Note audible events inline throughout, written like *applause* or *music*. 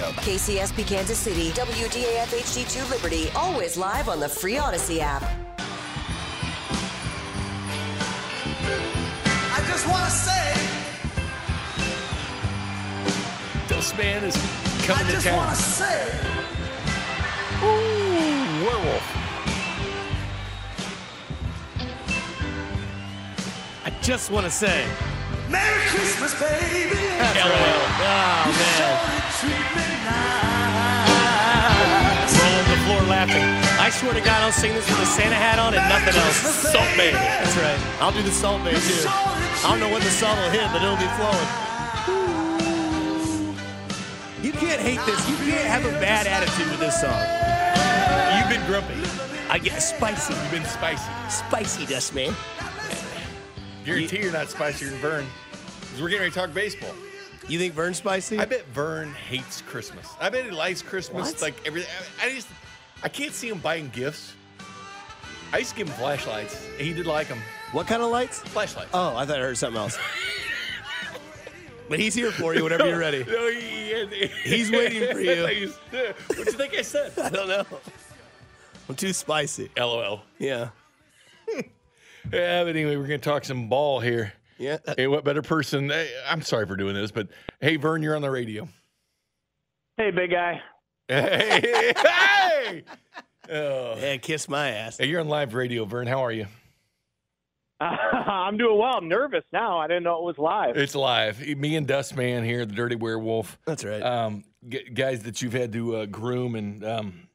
KCSP Kansas City, WDAF HD2 Liberty, always live on the free Odyssey app. I just want to say, This man is I coming to just want to say, Ooh, werewolf. I just want to say. Merry Christmas, baby. That's right. Oh, man. Swear to God, I'll sing this with a Santa hat on and nothing else. Salt Bae. That's right. I'll do the Salt Bae too. I don't know when the salt will hit, but it'll be flowing. You can't hate this. You can't have a bad attitude with this song. You've been grumpy. I get spicy. You've been spicy. Spicy, dust man. Guarantee you're not spicier than Vern. Because we're getting ready to talk baseball. You think Vern's spicy? I bet Vern hates Christmas. I bet he likes Christmas. What? Like everything. I, I just, I can't see him buying gifts. I used to give him flashlights. and He did like them. What kind of lights? Flashlights. Oh, I thought I heard something else. *laughs* but he's here for you whenever you're ready. No, he, he- He's waiting for you. *laughs* What do you think I said? I don't know. I'm too spicy. LOL. Yeah. *laughs* Yeah, but anyway, we're going to talk some ball here. Yeah. Hey, what better person? hey, I'm sorry for doing this, but hey, Vern, you're on the radio. Hey, big guy. Hey, hey! Oh. Yeah, kiss my ass. Hey, you're on live radio, Vern. How are you? *laughs* I'm doing well. I'm nervous now. I didn't know it was live. It's live. Me and Dustman here, the Dirty Werewolf. That's right. Um, g- guys that you've had to uh, groom and um,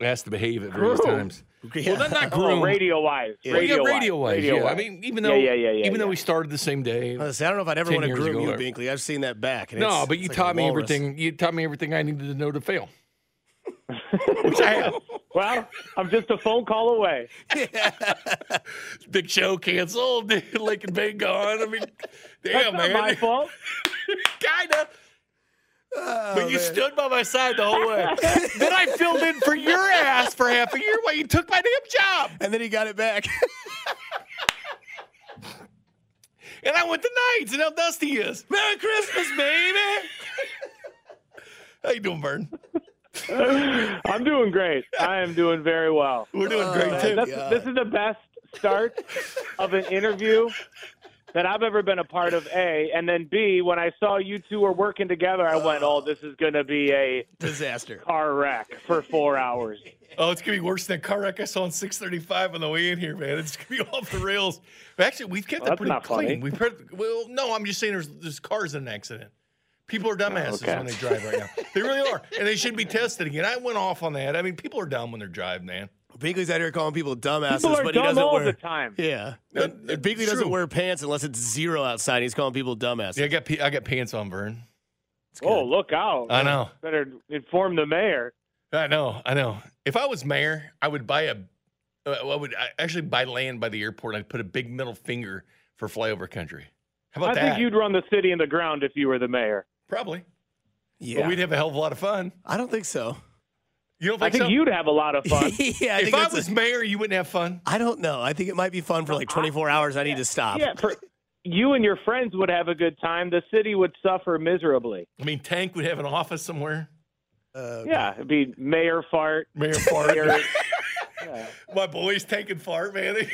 asked to behave at various Groom? times. Well, not, not Oh, radio wise. Yeah. Well, yeah, Radio radio wise. Radio yeah. I mean, even though, yeah, yeah, yeah, even though we started the same day. Honestly, I don't know if I'd ever want to groom ago, you, or- Binkley. I've seen that back. and No, it's- but you it's like taught me walrus. everything. You taught me everything I needed to know to fail. *laughs* Which I have. Well, I'm just a phone call away. *laughs* Big show canceled. *laughs* Lincoln Bay gone. I mean, That's damn, not man. my fault. Kinda. Oh, But you man. stood by my side the whole way. *laughs* then I filled in for your ass for half a year while you took my damn job. And then he got it back. *laughs* And I went to nights and how dusty he is. Merry Christmas, baby. how you doing, Vern? *laughs* I'm doing great. I am doing very well. We're doing oh, great too. This is the best start of an interview that I've ever been a part of. A and then B. When I saw you two were working together, I went, "Oh, this is going to be a Disaster. car wreck for four hours." Oh, it's gonna be worse than that car wreck I saw on 635 on the way in here, man. It's gonna be *laughs* off the rails. But actually, we've kept Well, that pretty not clean. We've heard, well, no, I'm just saying there's there's cars in an accident. People are oh, dumbasses okay. when they drive right now. They really are, and they should be tested again. I went off on that. I mean, people are dumb when they're driving, man. Binkley's out here calling people dumbasses, People are but he doesn't all wear. the time. Yeah. No, And Binkley it's doesn't wear pants unless it's zero outside. He's calling people dumbasses. Yeah, I got I got pants on, Vern. Oh, look out! I know. Better inform the mayor. I know, I know. If I was mayor, I would buy a. Uh, would actually buy land by the airport. I'd put a big middle finger for flyover country. How I about that? think you'd run the city in the ground if you were the mayor. Probably. yeah. But we'd have a hell of a lot of fun. I don't think so. You don't I think, think so? you'd have a lot of fun. *laughs* yeah, I if think I that's was a- mayor, you wouldn't have fun. I don't know. I think it might be fun for like 24 hours. I need to stop. yeah, for, you and your friends would have a good time. The city would suffer miserably. I mean, Tank would have an office somewhere. Uh, Yeah, it'd be mayor fart. Mayor fart. Mayor, *laughs* yeah. My boys Tank and fart, man. *laughs*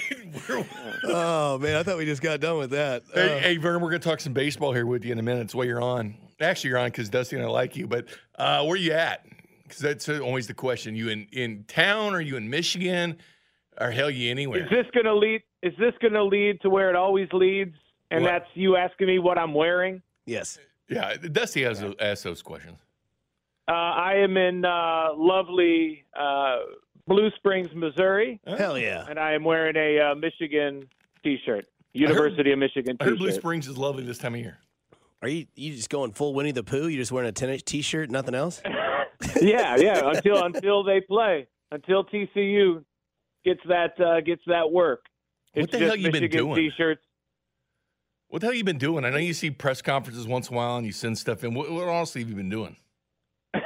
Oh man, I thought we just got done with that. hey, Uh, hey, Vern, we're gonna talk some baseball here with you in a minute. It's why you're on. Actually, you're on because Dusty and I like you. But uh, where you at? Because that's always the question. You in in town? Are you in Michigan? Or hell, you anywhere? Is this gonna lead? Is this gonna lead to where it always leads? And What? that's you asking me what I'm wearing. yes. Yeah, Dusty has asked those questions. Uh, I am in uh, lovely uh, Blue Springs, Missouri, Hell yeah. and I am wearing a uh, Michigan T-shirt. University of Michigan I heard Blue Springs is lovely this time of year. Are you you just going full Winnie the Pooh? You're just wearing a tennis t-shirt, nothing else? *laughs* yeah, yeah. Until until they play, until TCU gets that uh, gets that work. What the hell you been doing? T-shirts. What the hell you been doing? I know you see press conferences once in a while and you send stuff in. What, what honestly have you been doing? *laughs* uh,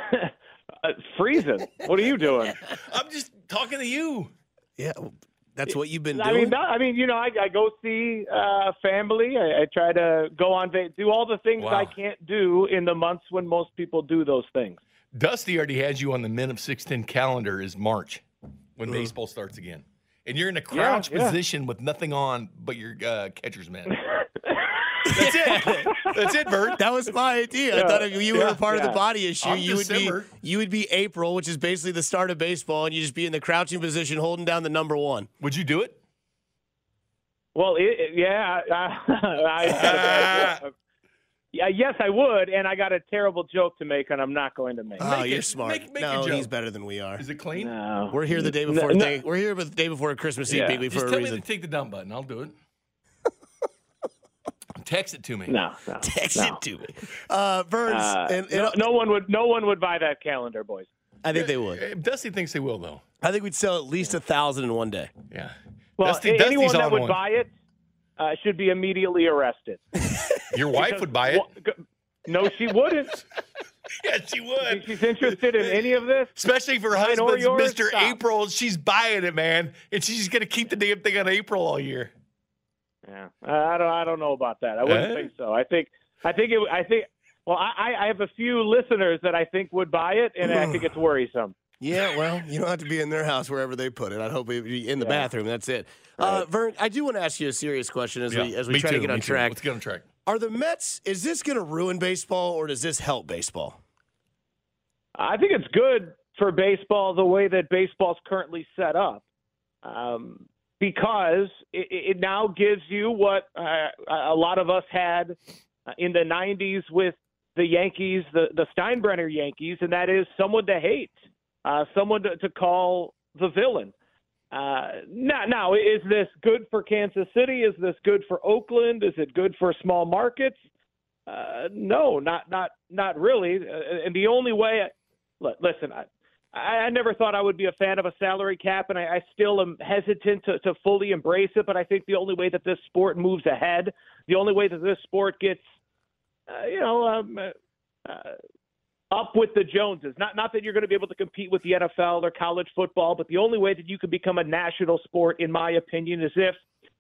freezing. What are you doing? *laughs* I'm just talking to you. Yeah, that's what you've been I doing. mean, not, I mean, you know, I, I go see uh, family. I, I try to go on, va- do all the things Wow. I can't do in the months when most people do those things. Dusty already has you on the Men of 610 calendar is March when baseball starts again. And you're in a crouch yeah. position with nothing on but your uh, catcher's mitt. *laughs* That's it. That's it, Bert. that was my idea. I thought if you were a part of the body issue, I'm you would be you would be April, which is basically the start of baseball, and you just be in the crouching position, holding down the number one. Would you do it? Well, it, it- yeah, I, I, yeah, yes, I would, and I got a terrible joke to make, and I'm not going to make. it. Oh, Make you're it- smart. make- make a no, joke. he's better than we are. Is it clean? No. We're here the day before. no. day- we're here the day before Christmas Eve, Yeah. Bigly, Just for a tell me to take the dumb button. I'll do it. *laughs* Text it to me. No, no, *laughs* Text no. it to me, uh, Burns. Uh, and, and no, no one would. No one would buy that calendar, boys. I think they would. Uh, Dusty thinks they will, though. I think we'd sell at least a thousand in one day. Yeah. Well, Dusty, a- Dusty's anyone that would one. buy it uh, should be immediately arrested. *laughs* Your wife would buy it. G- No, she wouldn't. *laughs* Yeah, she would. She's interested in any of this. Especially if her husband's yours, Mr. stop. April. She's buying it, man. And she's going to keep the damn thing on April all year. Yeah, I don't. I don't know about that. I wouldn't Eh? think so. I think. I think it. I think. Well, I, I have a few listeners that I think would buy it, and I think it's worrisome. Yeah, well, you don't have to be in their house wherever they put it. I'd hope it'd be in the bathroom. That's it. Uh, Vern, I do want to ask you a serious question as we as we me try too, to get me on too. track. Let's get on track. Are the Mets? Is this going to ruin baseball or does this help baseball? I think it's good for baseball the way that baseball's currently set up, um, because it, it now gives you what uh, a lot of us had uh, in the '90s with the Yankees, the the Steinbrenner Yankees, and that is someone to hate, uh, someone to, to call the villain. Uh, now, now, is this good for Kansas City? Is this good for Oakland? Is it good for small markets? Uh, no, not not not really. Uh, and the only way, li- listen, I, I never thought I would be a fan of a salary cap, and I, I still am hesitant to, to fully embrace it. But I think the only way that this sport moves ahead, the only way that this sport gets, uh, you know, um, uh, up with the Joneses. Not not that you're going to be able to compete with the NFL or college football, but the only way that you can become a national sport, in my opinion, is if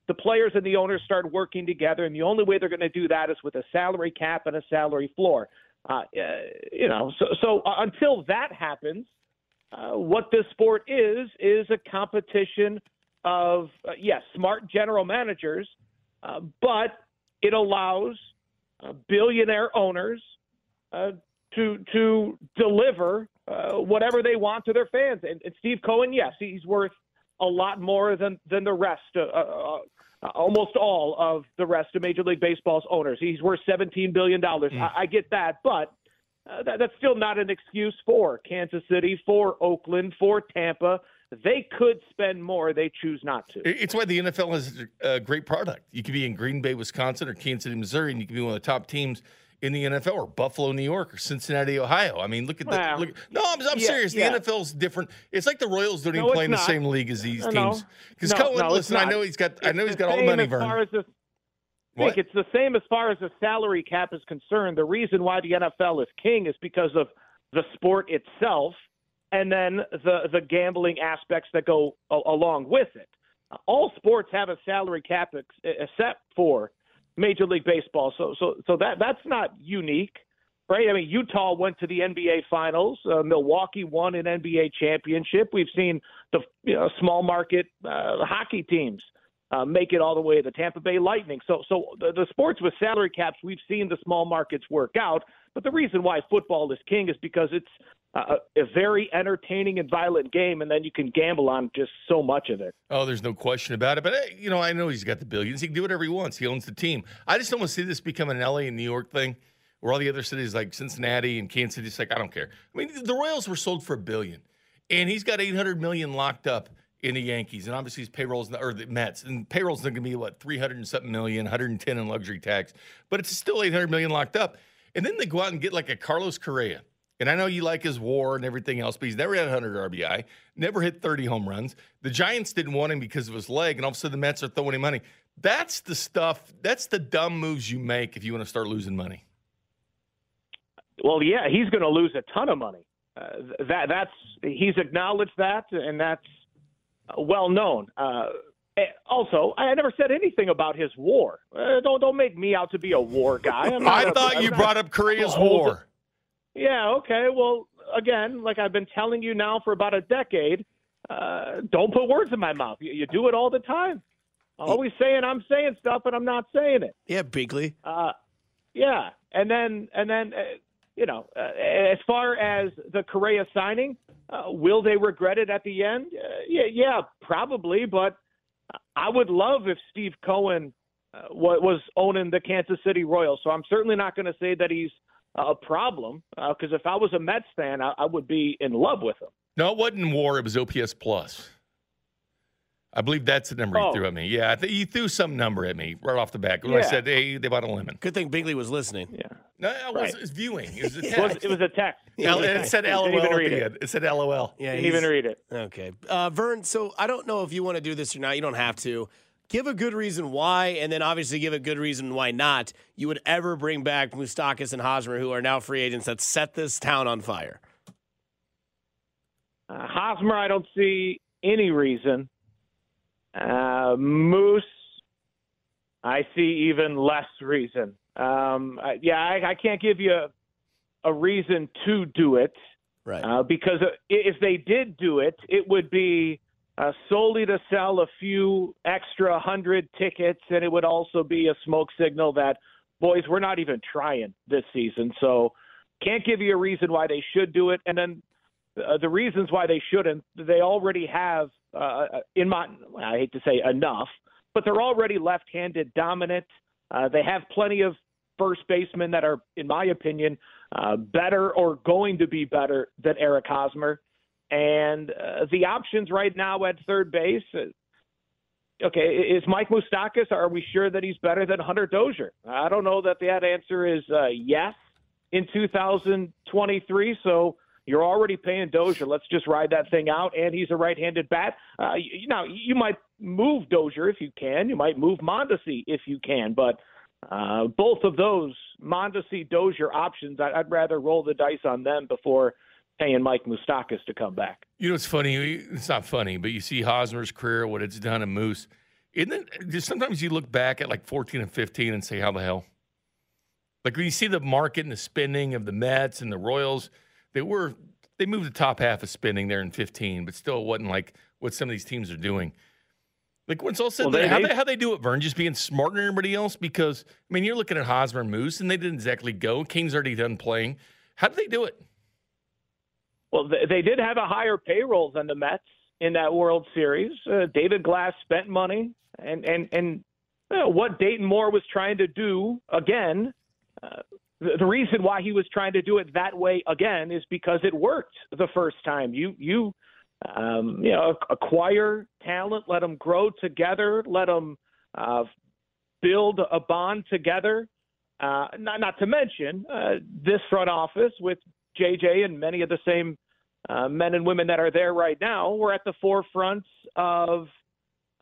the players and the owners start working together. And the only way they're going to do that is with a salary cap and a salary floor. Uh, uh, you know, so so uh, until that happens, uh, what this sport is is a competition of uh, yes, smart general managers, uh, but it allows billionaire owners uh, to to deliver uh, whatever they want to their fans. And, and Steve Cohen, yes, he's worth a lot more than than the rest, uh, uh, uh, almost all of the rest of Major League Baseball's owners. He's worth seventeen billion dollars. I, I get that, but. Uh, that, that's still not an excuse for Kansas City, for Oakland, for Tampa. They could spend more. They choose not to. It's why the NFL is a great product. You could be in Green Bay, Wisconsin, or Kansas City, Missouri, and you could be one of the top teams in the NFL, or Buffalo, New York, or Cincinnati, Ohio. I mean, look at the. Wow. Look, no, I'm, I'm Yeah, serious. yeah. The NFL's different. It's like the Royals don't No, even play in the same league as these No, no. teams. Because No, Cohen, listen, I know he's got. I know he's got all the money, as Vern. far as the What? Nick, it's the same as far as the salary cap is concerned. The reason why the NFL is king is because of the sport itself and then the the gambling aspects that go a- along with it. All sports have a salary cap ex- except for Major League Baseball. So so so that that's not unique. Right? I mean, Utah went to the NBA Finals. Uh, Milwaukee won an NBA championship. We've seen the you know, small market uh, hockey teams uh, make it all the way to the Tampa Bay Lightning. So, so the, the sports with salary caps, we've seen the small markets work out. But the reason why football is king is because it's uh, a very entertaining and violent game, and then you can gamble on just so much of it. Oh, there's no question about it. But you know, I know he's got the billions. He can do whatever he wants. He owns the team. I just don't want to see this become an LA and New York thing, where all the other cities like Cincinnati and Kansas City, it's like I don't care. I mean, the Royals were sold for a billion, and he's got 800 million locked up in the Yankees, and obviously his payrolls or the Mets, and payrolls going to be what three hundred and something million, 110 in luxury tax, but it's still 800 million locked up. And then they go out and get like a Carlos Correa. And I know you like his war and everything else, but he's never had 100 RBI, never hit 30 home runs. The Giants didn't want him because of his leg, and all of a sudden the Mets are throwing him money. That's the stuff, that's the dumb moves you make if you want to start losing money. Well, yeah, he's going to lose a ton of money. Uh, that that's he's acknowledged that, and that's uh, well known. Uh, eh, also, I never said anything about his war. Uh, don't don't make me out to be a war guy. I thought I'm you brought up Correa's war. Yeah. Okay. Well, again, like I've been telling you now for about a decade, uh, don't put words in my mouth. You, you do it all the time. Always saying I'm saying stuff, and I'm not saying it. Yeah, Binkley. Uh, yeah, and then and then uh, you know, uh, as far as the Correa signing, uh, will they regret it at the end? Uh, yeah, yeah, probably. But I would love if Steve Cohen uh, was owning the Kansas City Royals. So I'm certainly not going to say that he's a problem because uh, if I was a Mets fan, I, I would be in love with him. No, it wasn't WAR. It was OPS plus. I believe that's the number oh. he threw at me. Yeah, I think he threw some number at me right off the back when yeah. I said, "Hey, they bought a lemon." Good thing Binkley was listening. Yeah. No, I was, right. viewing. It was a text. *laughs* it, was, it was a text. *laughs* Yeah, it, said LOL at the end. It. said LOL. Yeah, didn't even read it. Okay, uh, Vern. So I don't know if you want to do this or not. You don't have to. Give a good reason why, and then obviously give a good reason why not. You would ever bring back Moustakas and Hosmer, who are now free agents that set this town on fire. Uh, Hosmer, I don't see any reason uh, Moose, I see even less reason. Um, I, yeah, I, I, can't give you a, a, reason to do it. Right. Uh, because if they did do it, it would be uh, solely to sell a few extra hundred tickets, and it would also be a smoke signal that, boys, we're not even trying this season. So, can't give you a reason why they should do it. And then uh, the reasons why they shouldn't, they already have uh, in my, I hate to say enough, but they're already left-handed dominant. Uh, they have plenty of first basemen that are, in my opinion, uh, better or going to be better than Eric Hosmer. And uh, the options right now at third base, uh, okay, is Mike Moustakas? Are we sure that he's better than Hunter Dozier? I don't know that that answer is uh, yes in 2023. So you're already paying Dozier. Let's just ride that thing out. And he's a right-handed bat. Uh, you, you might move Dozier if you can. You might move Mondesi if you can. But uh, both of those Mondesi Dozier options, I, I'd rather roll the dice on them before paying Mike Moustakas to come back. You know, it's funny. It's not funny, but you see Hosmer's career, what it's done in Moose. Isn't it, just sometimes you look back at like 14 and 15 and say, how the hell? Like when you see the market and the spending of the Mets and the Royals – they were they moved the top half of spending there in 15, but still it wasn't like what some of these teams are doing. Like when it's all said, well, they, how, they, how they do it, Vern, just being smarter than everybody else. Because I mean, you're looking at Hosmer and Moose, and they didn't exactly go. Cain's already done playing. How did they do it? Well, they did have a higher payroll than the Mets in that World Series. Uh, David Glass spent money, and and and uh, what Dayton Moore was trying to do again uh, the reason why he was trying to do it that way again is because it worked the first time. You you um, you know acquire talent, let them grow together, let them uh, build a bond together. Uh, not not to mention uh, this front office with JJ and many of the same uh, men and women that are there right now. We're at the forefront of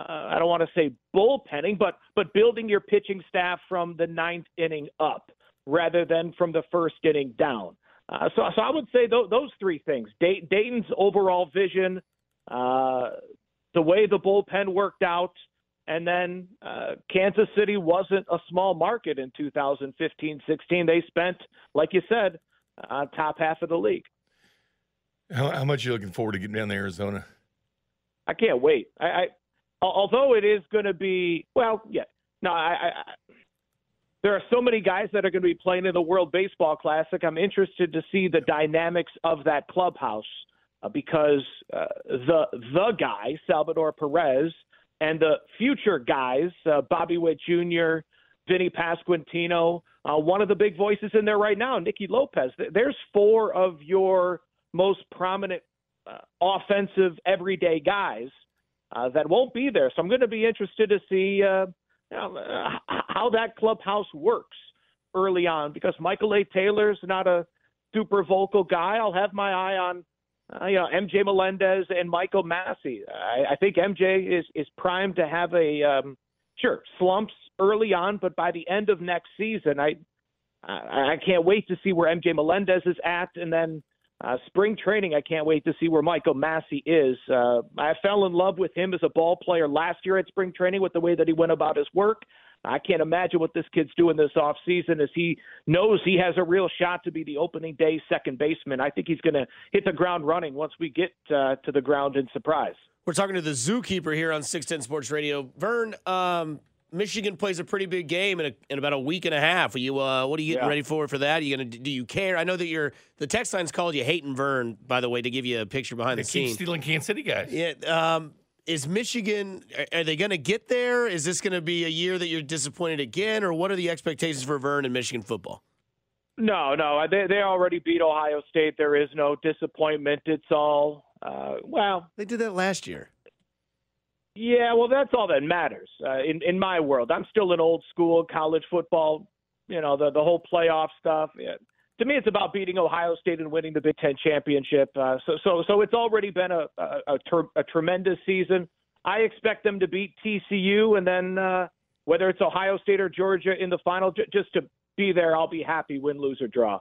uh, I don't want to say bullpenning, but but building your pitching staff from the ninth inning up rather than from the first inning down. Uh, so, so I would say th- those three things: Day- Dayton's overall vision, uh, the way the bullpen worked out, and then uh, Kansas City wasn't a small market in 2015-16. They spent, like you said, uh, top half of the league. How, how much are you looking forward to getting down to Arizona? I can't wait. I, I although it is going to be well, yeah. No, I, I there are so many guys that are going to be playing in the World Baseball Classic. I'm interested to see the dynamics of that clubhouse uh, because uh, the the guy Salvador Perez and the future guys uh, Bobby Witt Jr., Vinny Pasquantino, uh, one of the big voices in there right now, Nicky Lopez. There's four of your most prominent uh, offensive everyday guys uh, that won't be there. So I'm going to be interested to see uh, how that clubhouse works early on because Michael A. Taylor's not a super vocal guy. I'll have my eye on uh, you know MJ Melendez and Michael Massey. I, I think MJ is is primed to have a um, sure slumps early on, but by the end of next season, I I, I can't wait to see where MJ Melendez is at, and then uh, spring training. I can't wait to see where Michael Massey is. Uh, I fell in love with him as a ball player last year at spring training with the way that he went about his work. I can't imagine what this kid's doing this off season as he knows he has a real shot to be the opening day second baseman. I think he's going to hit the ground running once we get uh, to the ground in Surprise. We're talking to the zookeeper here on 610 Sports Radio. Vern, um, Michigan plays a pretty big game in, a, in about a week and a half. Are you, uh, what are you getting Yeah. ready for for that? Are you gonna do you care? I know that you're the text line's called you hating Vern, by the way, to give you a picture behind They the keep scenes. stealing Kansas City guys. Yeah. Um, is Michigan? Are, are they going to get there? Is this going to be a year that you're disappointed again, or what are the expectations for Vern and Michigan football? No, no, they they already beat Ohio State. There is no disappointment. It's all uh, well, They did that last year. Yeah, well, that's all that matters uh, in in my world. I'm still an old school college football. You know, the the whole playoff stuff. Yeah. To me, it's about beating Ohio State and winning the Big Ten championship. Uh, so, so, so it's already been a a, a, ter- a tremendous season. I expect them to beat TCU, and then uh, whether it's Ohio State or Georgia in the final, j- just to be there, I'll be happy. Win, lose, or draw.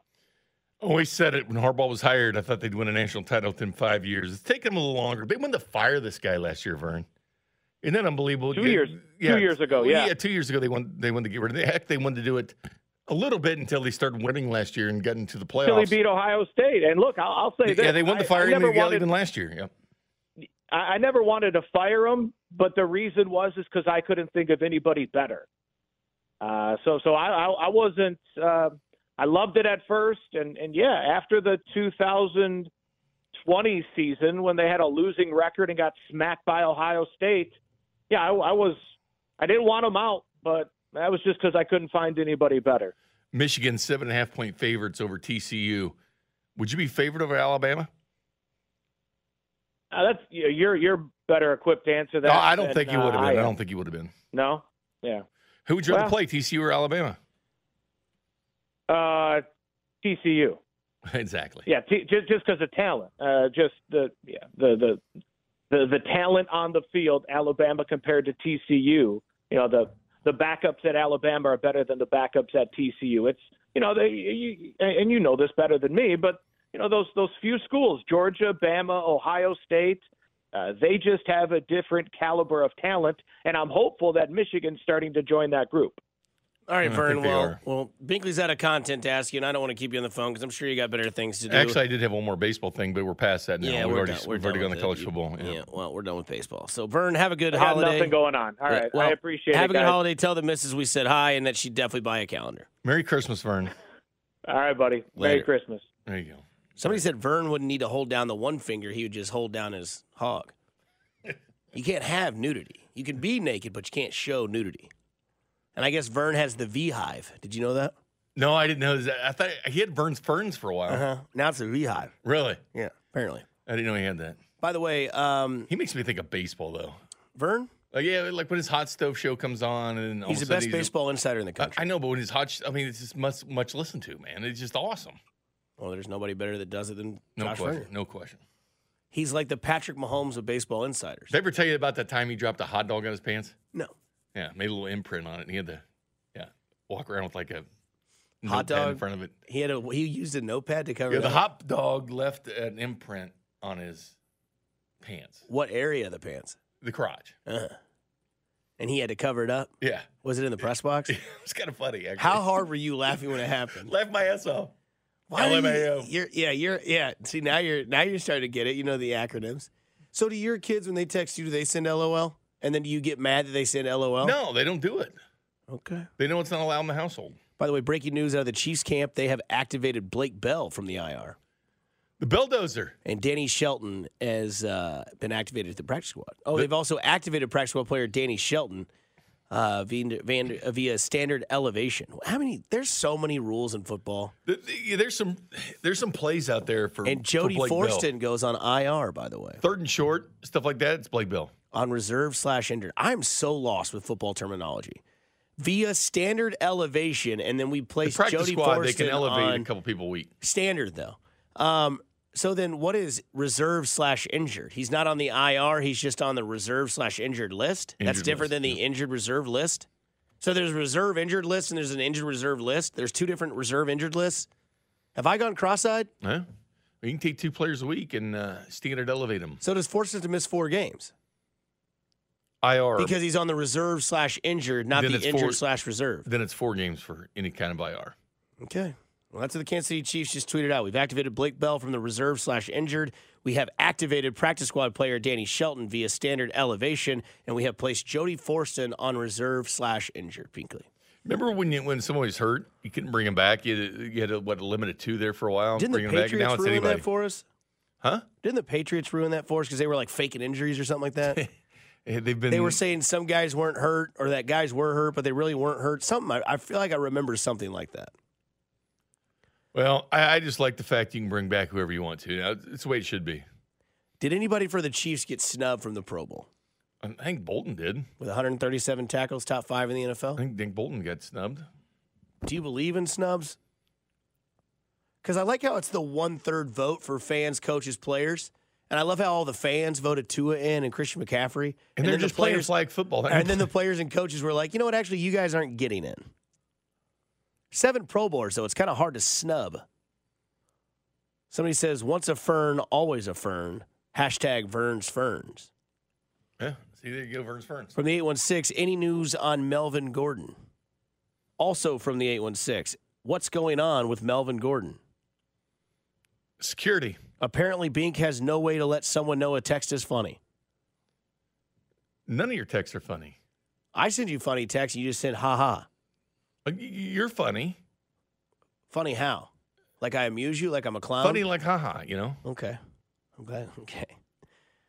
Oh, Always said it when Harbaugh was hired. I thought they'd win a national title within five years. It's taken them a little longer. They wanted to fire this guy last year, Vern. Isn't that unbelievable? Two years- two years ago, Well, yeah. two years ago they wanted they wanted to get rid of. The Heck, they wanted to do it a little bit until they started winning last year and got into the Till he playoffs. beat Ohio State, and look, I'll, I'll say this: yeah, they wanted to I- I fire him never even wanted- even last year. Yep. I, I never wanted to fire him, but the reason was is because I couldn't think of anybody better. Uh, so so I I, I wasn't. Uh, I loved it at first, and and yeah, after the 2020 season when they had a losing record and got smacked by Ohio State, yeah, I, I was. I didn't want them out, but that was just because I couldn't find anybody better. Michigan seven and a half point favorites over TCU. Would you be favored over Alabama? Uh, that's you're you're better equipped to answer that. No, I don't than, think you would have uh, been. I am. don't think you would have been. No, yeah. Who would you rather Well- play, TCU or Alabama? Uh, TCU. *laughs* exactly. Yeah, t- just just because of talent. Uh, just the yeah the the the the talent on the field. Alabama compared to TCU. You know the the backups at Alabama are better than the backups at TCU. It's you know they you, and you know this better than me, but you know those those few schools Georgia, Bama, Ohio State. Uh, they just have a different caliber of talent, and I'm hopeful that Michigan's starting to join that group. All right, Vern. Well, well, Binkley's out of content to ask you, and I don't want to keep you on the phone because I'm sure you got better things to do. Actually, I did have one more baseball thing, but we're past that now. yeah, we've we're already, done. We're we've already gone to college it. football. Yeah. Yeah. well, we're done with baseball. So, Vern, have a good I got holiday. nothing going on. All Yeah, right, well, I appreciate Have it. a good guys. holiday. Tell the missus we said hi and that she'd definitely buy a calendar. Merry Christmas, Vern. All right, buddy. Merry Christmas. There you go. Somebody said Vern wouldn't need to hold down the one finger; he would just hold down his hog. you can't have nudity. You can be naked, but you can't show nudity. And I guess Vern has the V hive. Did you know that? No, I didn't know that. I thought he had Vern's Ferns for a while. Uh huh. Now it's a V hive. Really? Yeah, apparently. I didn't know he had that. By the way, um, He makes me think of baseball, though. Vern, Like, yeah, like when his hot stove show comes on, and all he's the best he's- baseball insider in the country. I know, but when his hot, I mean, it's just much much listened to, man. It's just awesome. Well, there's nobody better that does it than No Josh question. No question. He's like the Patrick Mahomes of baseball insiders. Did I ever tell you about that time he dropped a hot dog on his pants? No. Yeah, made a little imprint on it, and he had to, yeah, walk around with like a Hot dog in front of it. He had a he used a notepad to cover Yeah, it the hot dog left an imprint on his pants, What area of the pants? the crotch. Uh-huh. And he had to cover it up. Yeah, Was it in the press box? *laughs* it's kind of funny. Actually, How hard *laughs* were you laughing when it happened? Left my ass off. Why LMAO. you, you're, yeah, you're yeah. See now you're now you're starting to get it. You know the acronyms. So do your kids when they text you, do they send LOL? And then do you get mad that they send LOL? No, they don't do it. Okay. They know it's not allowed in the household. By the way, breaking news out of the Chiefs camp: they have activated Blake Bell from the IR, The bulldozer. and Danny Shelton has uh, been activated to the practice squad. Oh, they've also activated practice squad player Danny Shelton uh, via, via, via standard elevation. How many? There's so many rules in football. Th- th- There's some there's some plays out there for And Jody for. Fortson goes on IR. By the way, third and short stuff like that. It's Blake Bell. on reserve slash injured. I'm so lost with football terminology. Via standard elevation, and then we place practice Jody squad, they can elevate on a couple people a week. standard though. Um, so then, what is reserve slash injured? He's not on the IR. He's just on the reserve slash injured list. That's different list, than the injured reserve list. So there's reserve injured list and there's an injured reserve list. There's two different reserve injured lists. Have I gone cross-eyed? Huh? You can take two players a week and uh, standard elevate them. So does Fortson to miss four games IR. because he's on the reserve slash injured, not Then the injured four- slash reserve. then it's four games for any kind of IR. Okay. Well, that's what the Kansas City Chiefs just tweeted out. We've activated Blake Bell from the reserve slash injured. We have activated practice squad player Danny Shelton via standard elevation, and we have placed Jody Fortson on reserve slash injured. Binkley. Remember when you, when someone was hurt, you couldn't bring him back. You had, you had to, what a limit of two there for a while. Didn't bring the him back, now Patriots ruin anybody. that for us? huh? Didn't the Patriots ruin that for us because they were like faking injuries or something like that? *laughs* They've been. they were saying some guys weren't hurt or that guys were hurt, but they really weren't hurt. Something I, I feel like I remember something like that. Well, I, I just like the fact you can bring back whoever you want to. Now, It's the way it should be. Did anybody for the Chiefs get snubbed from the Pro Bowl I think Bolton did. with 137 tackles, top five in the NFL? I think Nick Bolton got snubbed. Do you believe in snubs? Because I like how it's the one third vote for fans, coaches, players, and I love how all the fans voted Tua in and Christian McCaffrey, And, they're just the players, like football. And then the players and coaches were like, you know what? Actually, you guys aren't getting in. Seven Pro Bowlers, though, it's kind of hard to snub. Somebody says, "Once a fern, always a fern." Hashtag Verns Ferns. yeah. See, there you go, Vern's Ferns. From the 816, any news on Melvin Gordon? Also from the 816, what's going on with Melvin Gordon? Security. Apparently, Bink has no way to let someone know a text is funny. None of your texts are funny. I send you funny text, you just send ha ha. You're funny. Funny how? Like I amuse you, like I'm a clown? funny like haha, you know? Okay. I'm glad. *laughs* Okay.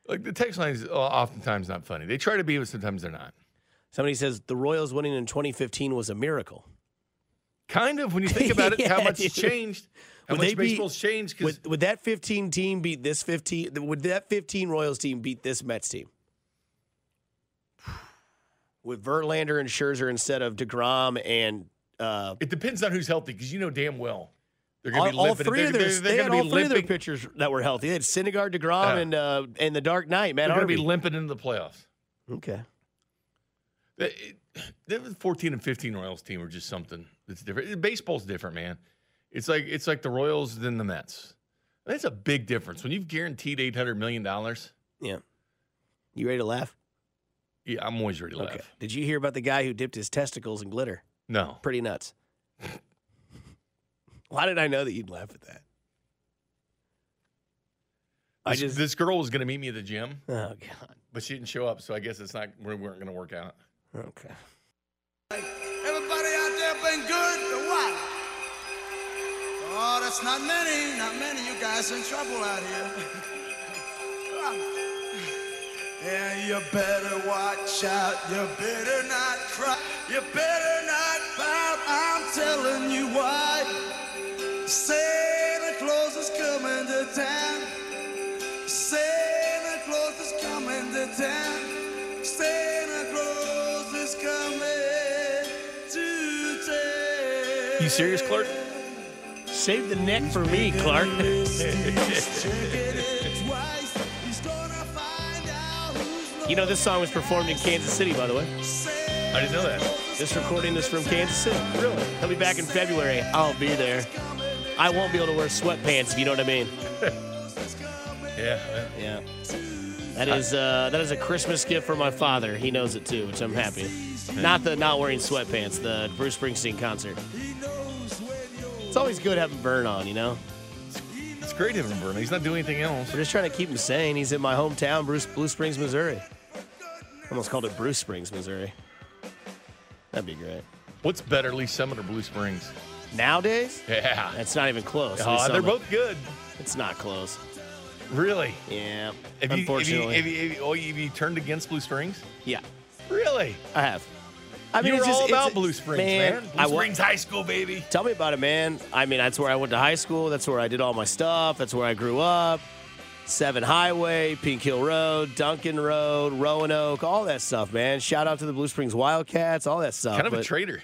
Like the text line is uh, oftentimes not funny. They try to be, but sometimes they're not. Somebody says the Royals winning in 2015 was a miracle. Kind of when you think about it, *laughs* how much dude. changed, how Would much be- baseball's changed. Would, would that 15 team beat this 15? Would that 15 Royals team beat this Mets team? With Verlander and Scherzer instead of DeGrom and uh, it depends on who's healthy. Because you know damn well they're going to be all limping. three they're, of their, they're, they they're had going all to be three of their limping. pitchers that were healthy. They had Syndergaard, DeGrom, Yeah. and uh, and the Dark Knight, Man, They're going to be limping into the playoffs. okay. The, the 14 and 15 Royals team are just something that's different. Baseball's different, man. It's like it's like the Royals than the Mets. That's a big difference. When you've guaranteed 800 million dollars, Yeah. You ready to laugh? Yeah, I'm always ready to laugh. Okay. Did you hear about the guy who dipped his testicles in glitter? No, Pretty nuts. *laughs* Why did I know that you'd laugh at that? I this, just. this girl was going to meet me at the gym, oh God. but she didn't show up. So I guess it's not. We weren't going to work out. Okay. Everybody out there been good or what? Oh, that's not many, not many. You guys in trouble out here. *laughs* yeah, you better watch out. You better not cry. You better not pout. I'm telling you why. Santa Claus is coming to town. Santa Claus is coming to town. Santa Claus is coming to town. You serious, Clark? Save the neck for me, Clark. *laughs* you know, this song was performed in Kansas City, by the way. I didn't know that. This recording is from Kansas City. Really? He'll be back in February. I'll be there. I won't be able to wear sweatpants, if you know what I mean. *laughs* Yeah. Yeah. That is uh, that is a Christmas gift for my father. He knows it too, which I'm happy. Not the not wearing sweatpants, the Bruce Springsteen concert. It's always good having Vern on, you know. It's great having Vernon. He's not doing anything else. We're just trying to keep him sane. He's in my hometown, Bruce Blue Springs, Missouri. Almost called it Bruce Springs, Missouri. That'd be great. What's better, Lee Summit or Blue Springs? Nowadays, Yeah. that's not even close. Lee they're both good. It's not close. Really? Yeah. Have you, have you, unfortunately. have you, have you, oh, have you turned against Blue Springs? yeah, Really? I have. I you it's were just- all it's- about Blue Springs, man. Blue I Springs High School, baby. Tell me about it, man. I mean, that's where I went to high school. That's where I did all my stuff. That's where I grew up. Seven Highway, Pink Hill Road, Duncan Road, Roanoke, all that stuff, man. Shout out to the Blue Springs Wildcats, all that stuff. Kind of a traitor.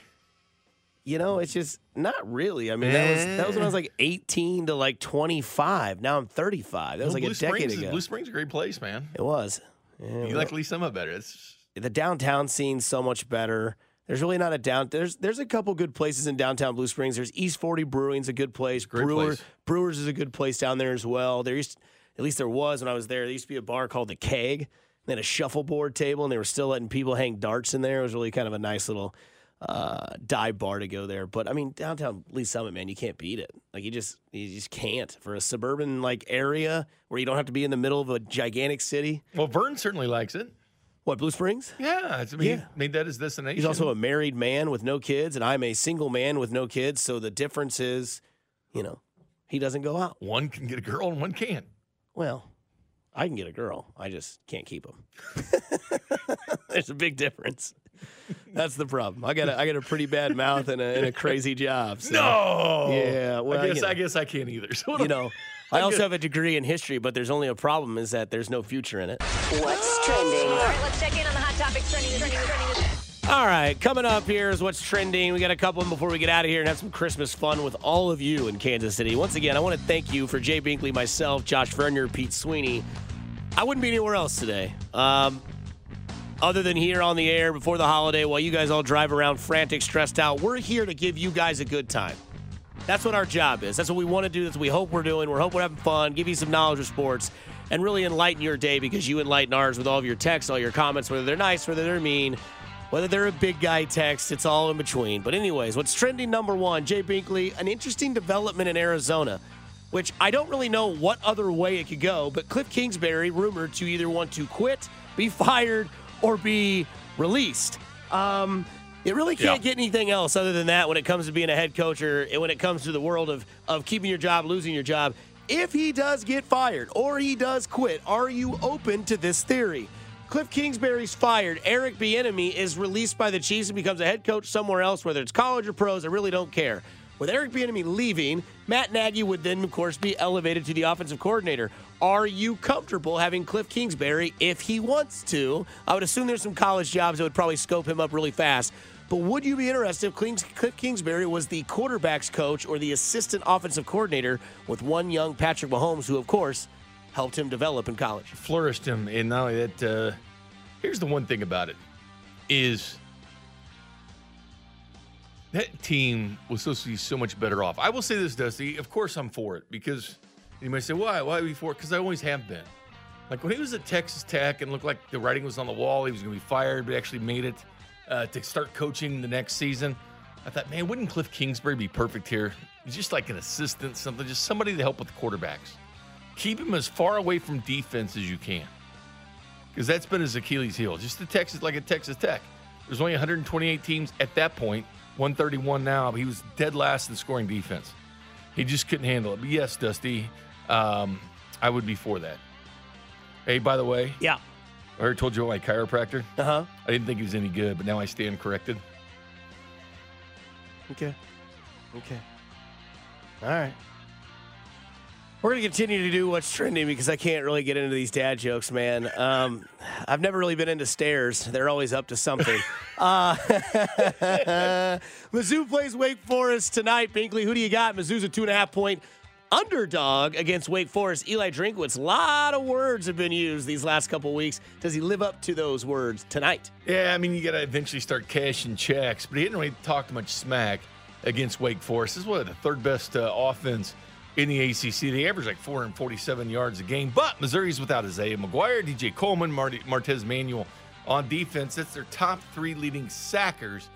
You know, it's just not really. I mean, that was that was when I was like 18 to like 25. Now I'm 35. That was Well, like Blue a decade Springs, is- ago. Blue Springs is a great place, man. it was. Yeah, You like Lee Summit better. It's the downtown scene's so much better. There's really not a down. There's there's a couple good places in downtown Blue Springs. There's East 40 Brewing's a good place. Great Brewer, place. Brewers is a good place down there as well. There used, at least there was when I was there. There used to be a bar called the Keg. They had a shuffleboard table, and they were still letting people hang darts in there. It was really kind of a nice little uh, dive bar to go there. But I mean, downtown Lee Summit, man, you can't beat it. Like you just you just can't for a suburban like area where you don't have to be in the middle of a gigantic city. well, Vern certainly likes it. What Blue Springs? Yeah, it's, I mean, Yeah. he made that his destination. He's also a married man with no kids, and I'm a single man with no kids. So the difference is, you know, he doesn't go out. one can get a girl and one can't. Well, I can get a girl. I just can't keep them. *laughs* There's a big difference. That's the problem. I got a, I got a pretty bad mouth and a, and a crazy job. So, No. Yeah, well, I guess you know. I guess I can't either. So You know, *laughs* I also have a degree in history, but there's only a problem is that there's no future in it. What's trending? All right, let's check in on the hot topics trending, trending, trending. All right, coming up here is what's trending. We got a couple before we get out of here and have some Christmas fun with all of you in Kansas City. Once again, I want to thank you for Jay Binkley, myself, Josh Vernier, Pete Sweeney. I wouldn't be anywhere else today. Um, other than here on the air before the holiday while you guys all drive around frantic, stressed out, we're here to give you guys a good time. That's what our job is. That's what we want to do. That's what we hope we're doing. We're hoping we're having fun, give you some knowledge of sports, and really enlighten your day because you enlighten ours with all of your texts, all your comments, whether they're nice, whether they're mean, whether they're a big guy text. It's all in between. But, anyways, what's trending number one? Jay Binkley, an interesting development in Arizona, which I don't really know what other way it could go, but Cliff Kingsbury rumored to either want to quit, be fired, or be released. Um, it really can't Yeah. get anything else other than that when it comes to being a head coach or when it comes to the world of, of keeping your job, losing your job. If he does get fired or he does quit, are you open to this theory? Cliff Kingsbury's fired. Eric Bieniemy is released by the Chiefs and becomes a head coach somewhere else, whether it's college or pros. I really don't care. With Eric Bieniemy leaving, Matt Nagy would then, of course, be elevated to the offensive coordinator. Are you comfortable having Cliff Kingsbury if he wants to? I would assume there's some college jobs that would probably scope him up really fast. But would you be interested if Cliff Kingsbury was the quarterback's coach or the assistant offensive coordinator with one young Patrick Mahomes, who, of course, helped him develop in college? flourished him. And not only that, uh, here's the one thing about it is that team was supposed to be so much better off. I will say this, Dusty. Of course, I'm for it because you might say, why? Why are we for it? Because I always have been. Like when he was at Texas Tech and looked like the writing was on the wall, he was going to be fired, but actually made it uh, to start coaching the next season. I thought, man, wouldn't Cliff Kingsbury be perfect here? He's just like an assistant, something, just somebody to help with the quarterbacks. Keep him as far away from defense as you can because that's been his Achilles heel. Just the Texas, like at Texas Tech, there's only 128 teams at that point, 131 now. But he was dead last in scoring defense. He just couldn't handle it. But yes, Dusty, um, I would be for that. Hey, by the way, Yeah. I already told you about my chiropractor. Uh huh. I didn't think he was any good, but now I stand corrected. Okay. Okay. All right. We're going to continue to do what's trending because I can't really get into these dad jokes, man. Um, I've never really been into stairs. They're always up to something. *laughs* uh, *laughs* Mizzou plays Wake Forest tonight. Binkley, who do you got? Mizzou's a two and a half point underdog against Wake Forest. Eli Drinkwitz, a lot of words have been used these last couple weeks. Does he live up to those words tonight? Yeah, I mean, you got to eventually start cashing checks, but he didn't really talk much smack against Wake Forest. This is one of the third best uh, offense in the ACC. They average like 447 yards a game, but Missouri's without Isaiah McGuire, DJ Coleman, Marty, Martez Manuel on defense. That's their top three leading sackers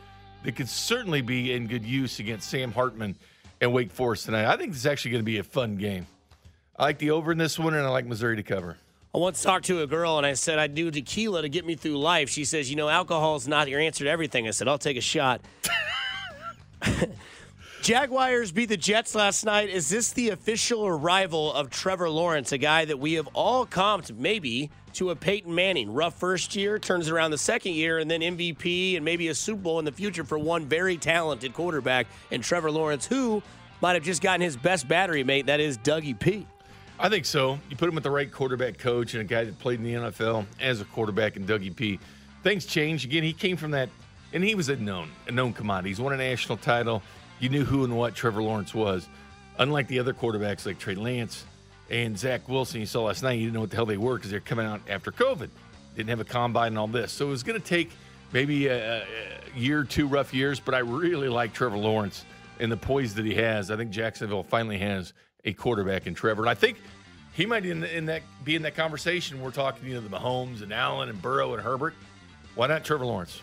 that could certainly be in good use against Sam Hartman and Wake Forest tonight. I think this is actually going to be a fun game. I like the over in this one, and I like Missouri to cover. I once talked to a girl and I said I'd do tequila to get me through life. She says, "You know, alcohol is not your answer to everything." I said, "I'll take a shot." *laughs* Jaguars beat the Jets last night. Is this the official arrival of Trevor Lawrence, a guy that we have all comped maybe to a Peyton Manning? Rough first year, turns around the second year, and then MVP and maybe a Super Bowl in the future for one very talented quarterback and Trevor Lawrence, who might have just gotten his best battery mate. That is Dougie P. I think so. You put him with the right quarterback coach and a guy that played in the NFL as a quarterback in Dougie P. Things changed. Again, he came from that, and he was a known, a known commodity. He's won a national title. You knew who and what Trevor Lawrence was. Unlike the other quarterbacks like Trey Lance and Zach Wilson, you saw last night, you didn't know what the hell they were because they're coming out after COVID. Didn't have a combine and all this. So it was going to take maybe a, a year, two rough years, but I really like Trevor Lawrence and the poise that he has. I think Jacksonville finally has a quarterback in Trevor. And I think he might in, in that be in that conversation. We're talking, you know, the Mahomes and Allen and Burrow and Herbert. Why not Trevor Lawrence?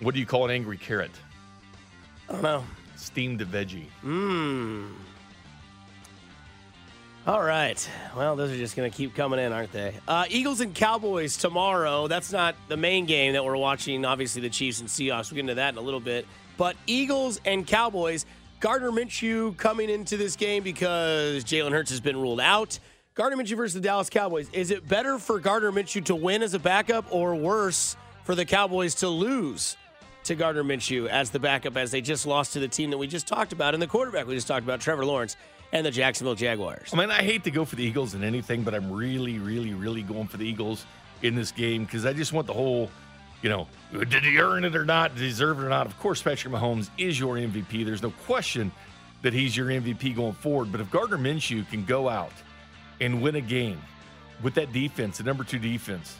What do you call an angry carrot? I don't know. Steamed veggie. Mmm. All right. Well, those are just going to keep coming in, aren't they? Uh, Eagles and Cowboys tomorrow. That's not the main game that we're watching. Obviously, the Chiefs and Seahawks. We'll get into that in a little bit. But Eagles and Cowboys. Gardner Minshew coming into this game because Jalen Hurts has been ruled out. Gardner Minshew versus the Dallas Cowboys. Is it better for Gardner Minshew to win as a backup or worse for the Cowboys to lose to Gardner Minshew as the backup as they just lost to the team that we just talked about and the quarterback we just talked about, Trevor Lawrence, and the Jacksonville Jaguars? I mean, I hate to go for the Eagles in anything, but I'm really, really, really going for the Eagles in this game because I just want the whole, you know, did he earn it or not? Did he deserve it or not? Of course, Patrick Mahomes is your MVP. There's no question that he's your MVP going forward. But if Gardner Minshew can go out and win a game with that defense, the number two defense,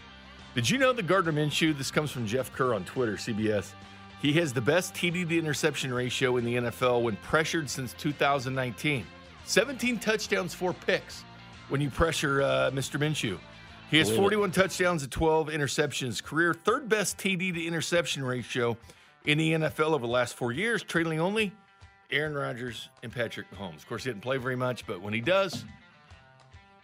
did you know the Gardner Minshew, this comes from Jeff Kerr on Twitter, CBS, he has the best TD to interception ratio in the NFL when pressured since 2019. 17 touchdowns, four picks when you pressure uh, Mr. Minshew. He has 41 touchdowns and 12 interceptions. Career third best TD to interception ratio in the NFL over the last four years, trailing only Aaron Rodgers and Patrick Mahomes. Of course, he didn't play very much, but when he does,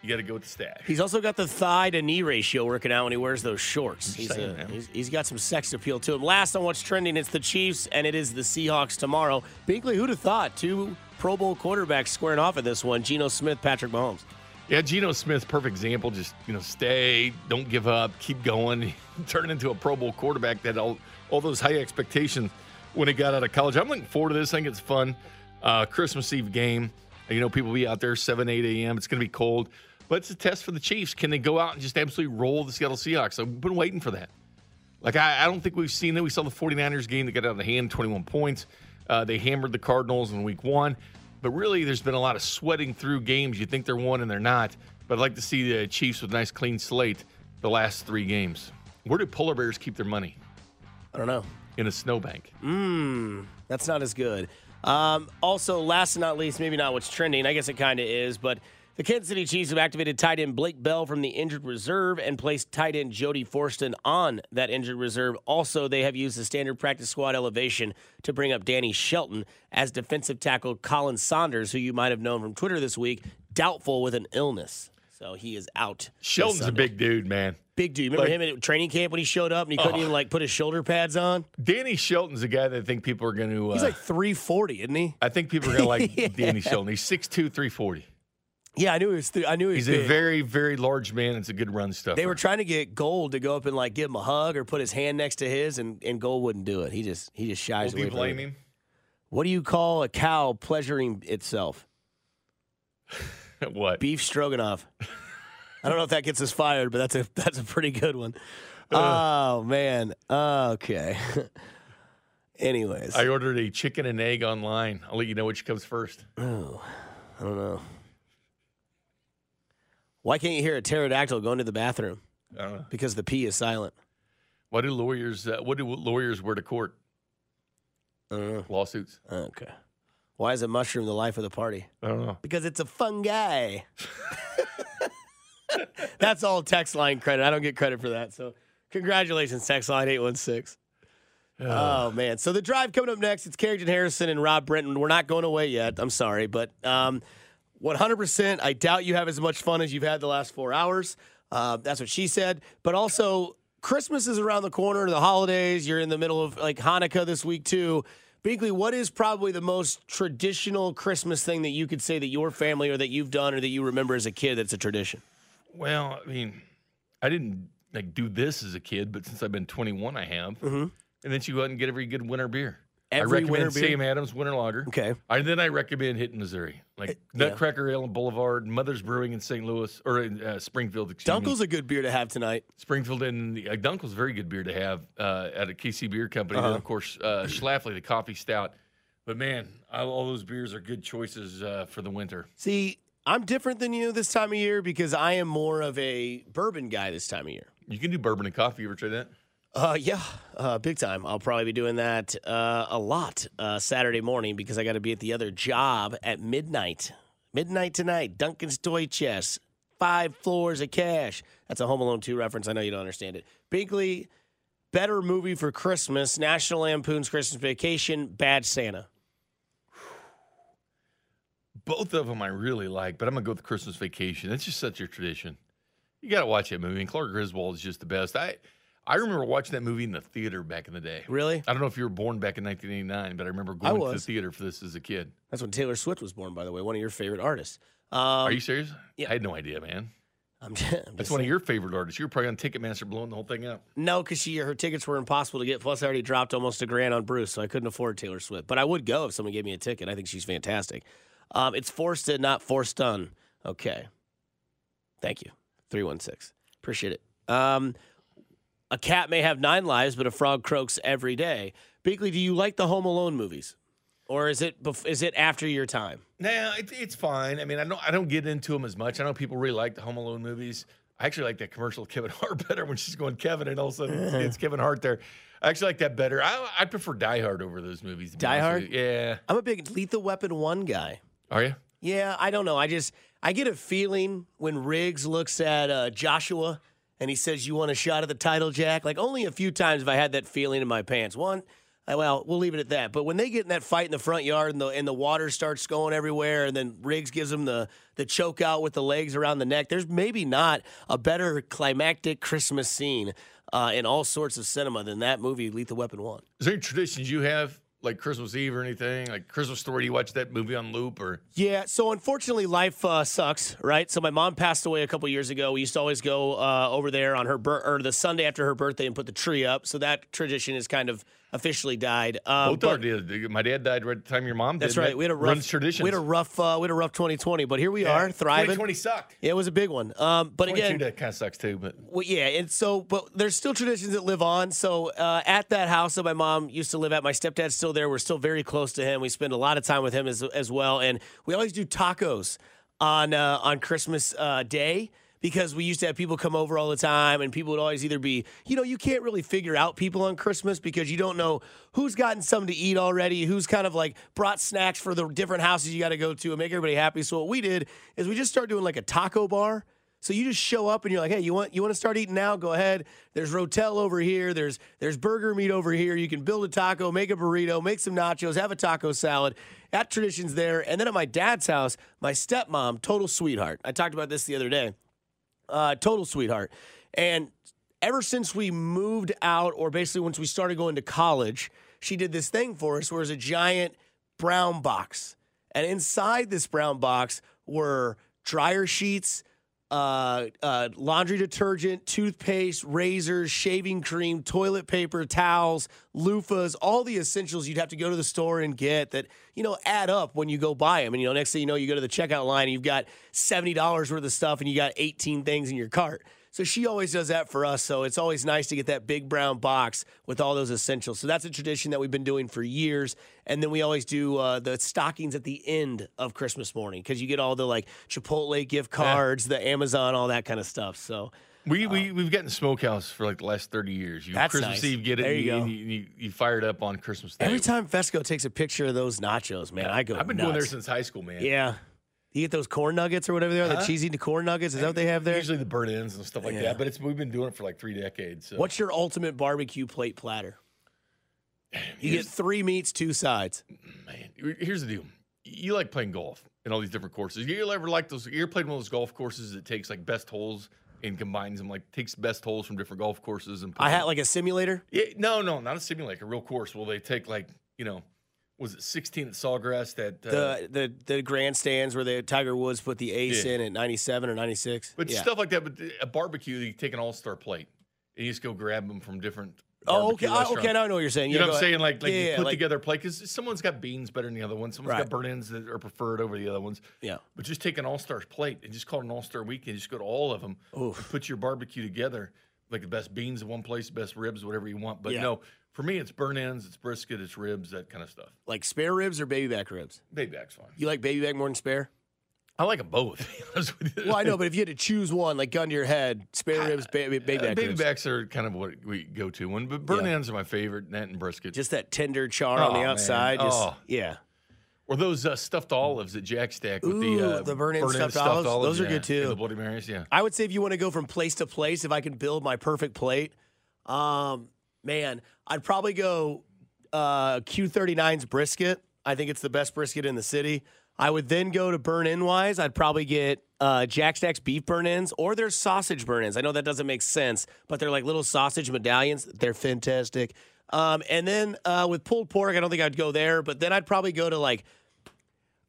you got to go with the stash. He's also got the thigh to knee ratio working out when he wears those shorts. He's, saying, a- he's, he's got some sex appeal to him. Last on what's trending, it's the Chiefs and it is the Seahawks tomorrow. Binkley, who'd have thought? Two Pro Bowl quarterbacks squaring off in this one Geno Smith, Patrick Mahomes. Yeah, Geno Smith, perfect example. Just you know, stay, don't give up, keep going. *laughs* Turn into a Pro Bowl quarterback that all all those high expectations when he got out of college. I'm looking forward to this. I think it's fun. Uh, Christmas Eve game. You know, people will be out there 7, 8 a.m. It's going to be cold, but it's a test for the Chiefs. Can they go out and just absolutely roll the Seattle Seahawks? I've been waiting for that. Like, I, I don't think we've seen that. We saw the 49ers game that got out of hand, 21 points. Uh, they hammered the Cardinals in week one. But really, there's been a lot of sweating through games. You think they're won and they're not. But I'd like to see the Chiefs with a nice clean slate the last three games. Where do polar bears keep their money? I don't know. In a snowbank. Mmm, that's not as good. Um, also, last but not least, maybe not what's trending. I guess it kind of is, but the Kansas City Chiefs have activated tight end Blake Bell from the injured reserve and placed tight end Jody Fortson on that injured reserve. Also, they have used the standard practice squad elevation to bring up Danny Shelton as defensive tackle Khalen Saunders, who you might have known from Twitter this week, doubtful with an illness. So he is out. Shelton's a big dude, man. Big dude. Remember like- him at training camp when he showed up and he couldn't Oh. even like put his shoulder pads on? Danny Shelton's a guy that I think people are going to. Uh, He's like 340, isn't he? I think people are going to like *laughs* Danny Shelton. He's 6'2, 340. Yeah, I knew he was. Th- I knew he was. He's a very, very large man. It's a good run stuff. They were trying to get Gold to go up and like give him a hug or put his hand next to his, and, and Gold wouldn't do it. He just he just shies Will away. from blame him? What do you call a cow pleasuring itself? *laughs* what? Beef stroganoff. *laughs* I don't know if that gets us fired, but that's a *laughs* that's a pretty good one. Oh man. Okay. *laughs* Anyways, I ordered a chicken and egg online. I'll let you know which comes first. Oh, I don't know. Why can't you hear a pterodactyl going to the bathroom? I don't know. Because the P is silent. Why do lawyers? Uh, what do lawyers wear to court? I don't know. Lawsuits. Okay. Why is a mushroom the life of the party? I don't know. Because it's a fun guy. *laughs* *laughs* That's all text line credit. I don't get credit for that. So congratulations, text line 816. Oh man. So the drive coming up next, it's Carrington Harrison and Rob Brenton. We're not going away yet. I'm sorry, but um 100%. I doubt you have as much fun as you've had the last four hours. Uh, that's what she said. But also, Christmas is around the corner. The holidays. You're in the middle of like Hanukkah this week too. Binkley, what is probably the most traditional Christmas thing that you could say that your family or that you've done or that you remember as a kid that's a tradition? Well, I mean, I didn't like do this as a kid, but since I've been 21, I have. Mm-hmm. And then you go out and get every good winter beer. Every I recommend winter beer? Sam Adams Winter Lager. Okay. And then I recommend hitting Missouri, like yeah. Nutcracker Ale and Boulevard, Mother's Brewing in St. Louis or in uh, Springfield. Excuse Dunkel's me. a good beer to have tonight. Springfield and uh, Dunkel's a very good beer to have uh, at a KC Beer Company. Then, of course, uh, Schlafly, the coffee stout. But man, all all those beers are good choices uh, for the winter. See, I'm different than you this time of year because I am more of a bourbon guy this time of year. You can do bourbon and coffee. You ever try that? Uh, yeah, uh, big time. I'll probably be doing that uh, a lot uh, Saturday morning because I got to be at the other job at midnight. Midnight tonight, Duncan's Toy Chest, five floors of cash. That's a Home Alone 2 reference. I know you don't understand it. Binkley, better movie for Christmas, National Lampoon's Christmas Vacation, Bad Santa. Both of them I really like, but I'm gonna go with the Christmas Vacation. It's just such a tradition. You got to watch that movie. And Clark Griswold is just the best. I I remember watching that movie in the theater back in the day. Really? I don't know if you were born back in 1989, but I remember going to the theater for this as a kid. That's when Taylor Swift was born, by the way, one of your favorite artists. Um, Are you serious? yeah. I had no idea, man. I'm just, I'm That's just one of your favorite artists. You were probably on Ticketmaster blowing the whole thing up. No, because she her tickets were impossible to get. Plus, I already dropped almost a grand on Bruce, so I couldn't afford Taylor Swift. But I would go if someone gave me a ticket. I think she's fantastic. Um, it's forced it, not forced done. Okay. Thank you. Three one six. Appreciate it. Um, a cat may have nine lives, but a frog croaks every day. Binkley, do you like the Home Alone movies, or is it bef- is it after your time? Nah, it, it's fine. I mean, I don't I don't get into them as much. I know people really like the Home Alone movies. I actually like that commercial Kevin *laughs* Hart better when she's going Kevin, and all of a sudden it's, *laughs* it's Kevin Hart there. I actually like that better. I, I prefer Die Hard over those movies. Die Hard? Yeah. I'm a big Lethal Weapon one guy. Are you? Yeah, I don't know. I just I get a feeling when Riggs looks at uh, Joshua and he says, "You want a shot at the title, Jack?" Like only a few times have I had that feeling in my pants. One, uh, well, we'll leave it at that. But when they get in that fight in the front yard and the and the water starts going everywhere, and then Riggs gives him the the choke out with the legs around the neck, there's maybe not a better climactic Christmas scene uh, in all sorts of cinema than that movie, Lethal Weapon One. Is there any traditions you have, like Christmas Eve or anything? Like Christmas Story, do you watch that movie on loop or? Yeah, so unfortunately, life uh, sucks, right? So my mom passed away a couple years ago. We used to always go uh, over there on her bir- or the Sunday after her birthday and put the tree up. So that tradition is kind of officially died. Um, Both but- our did. My dad died right at the time your mom did. That's right. That We had a rough runs traditions. We had a rough. Uh, we had a rough 2020, but here we are, thriving. 2020 sucked. Yeah, it was a big one. Um, but again, that kind of sucks too, but well, yeah, and so, but there's still traditions that live on. So uh, at that house that my mom used to live at, my stepdad's still there. We're still very close to him. We spend a lot of time with him as as well, and we always do tacos on uh, on Christmas uh, Day. Because we used to have people come over all the time, and people would always either be, you know, you can't really figure out people on Christmas because you don't know who's gotten something to eat already, who's kind of like brought snacks for the different houses you got to go to and make everybody happy. So what we did is we just started doing like a taco bar. So you just show up and you're like, hey, you want you want to start eating now? Go ahead. There's Rotel over here. There's there's burger meat over here. You can build a taco, make a burrito, make some nachos, have a taco salad. That tradition's there. And then at my dad's house, my stepmom, total sweetheart. I talked about this the other day. Uh, total sweetheart. And ever since we moved out, or basically once we started going to college, she did this thing for us where it was a giant brown box. And inside this brown box were dryer sheets, uh, uh, laundry detergent, toothpaste, razors, shaving cream, toilet paper, towels, loofahs, all the essentials you'd have to go to the store and get that, you know, add up when you go buy them. And, you know, next thing you know, you go to the checkout line and you've got $70 worth of stuff and you got 18 things in your cart. So she always does that for us. So it's always nice to get that big brown box with all those essentials. So that's a tradition that we've been doing for years. And then we always do uh, the stockings at the end of Christmas morning because you get all the like Chipotle gift cards, the Amazon, all that kind of stuff. So we, we we've gotten smokehouse for like the last 30 years. You That's Christmas nice. Eve get it, There and you and you, you, you fire it up on Christmas Day. every time Fesco takes a picture of those nachos, man, I go. I've been nuts. doing there since high school, man. Yeah. You get those corn nuggets or whatever they are, the uh-huh. cheesy corn nuggets. Is that what they have there? Usually the burnt ends and stuff like Yeah. that, but it's we've been doing it for like three decades. So. What's your ultimate barbecue plate platter? You get three meats, two sides. man? Here's the deal: you like playing golf in all these different courses. You ever like those? You ever played one of those golf courses that takes like best holes and combines them, like takes best holes from different golf courses and. I had like a simulator. Yeah, no, no, not a simulator, a real course. Well, they take like you know, was it 16 at Sawgrass that uh, the the the grandstands where the Tiger Woods put the ace Yeah. in at 97 or 96. But yeah. stuff like that. But a barbecue, you take an all-star plate and you just go grab them from different Oh, okay. I, restaurant. okay, now I know what you're saying. You know what I'm saying? Like, like yeah, you put like- together a plate because someone's got beans better than the other one. Someone's Right. got burnt ends that are preferred over the other ones. Yeah. But just take an All Star plate and just call it an all star weekend. Just go to all of them. And put your barbecue together, like the best beans in one place, best ribs, whatever you want. But no, for me, it's burn ends, it's brisket, it's ribs, that kind of stuff. Like spare ribs or baby back ribs? Baby back's fine. You like baby back more than spare? I like them both. *laughs* to be honest with you. Well, I know, but if you had to choose one, like gun to your head, spare ribs, baby, baby Uh, back baby ribs. backs are kind of what we go to. When but burnt Yeah. ends are my favorite, that and brisket. Just that tender char on Oh, the outside. Just Oh. yeah. or those uh, stuffed olives that Jack Stack with Ooh, the uh, the burnt-end burnt-end stuffed olives? Those are yeah, good, too. The Bloody Marys, yeah. I would say if you want to go from place to place, if I can build my perfect plate, um, man, I'd probably go uh, Q39's brisket. I think it's the best brisket in the city. I would then go to burn in wise. I'd probably get uh, Jack Stack's beef burn ins or their sausage burn ins. I know that doesn't make sense, but they're like little sausage medallions. They're fantastic. Um, and then uh, with pulled pork, I don't think I'd go there, but then I'd probably go to like,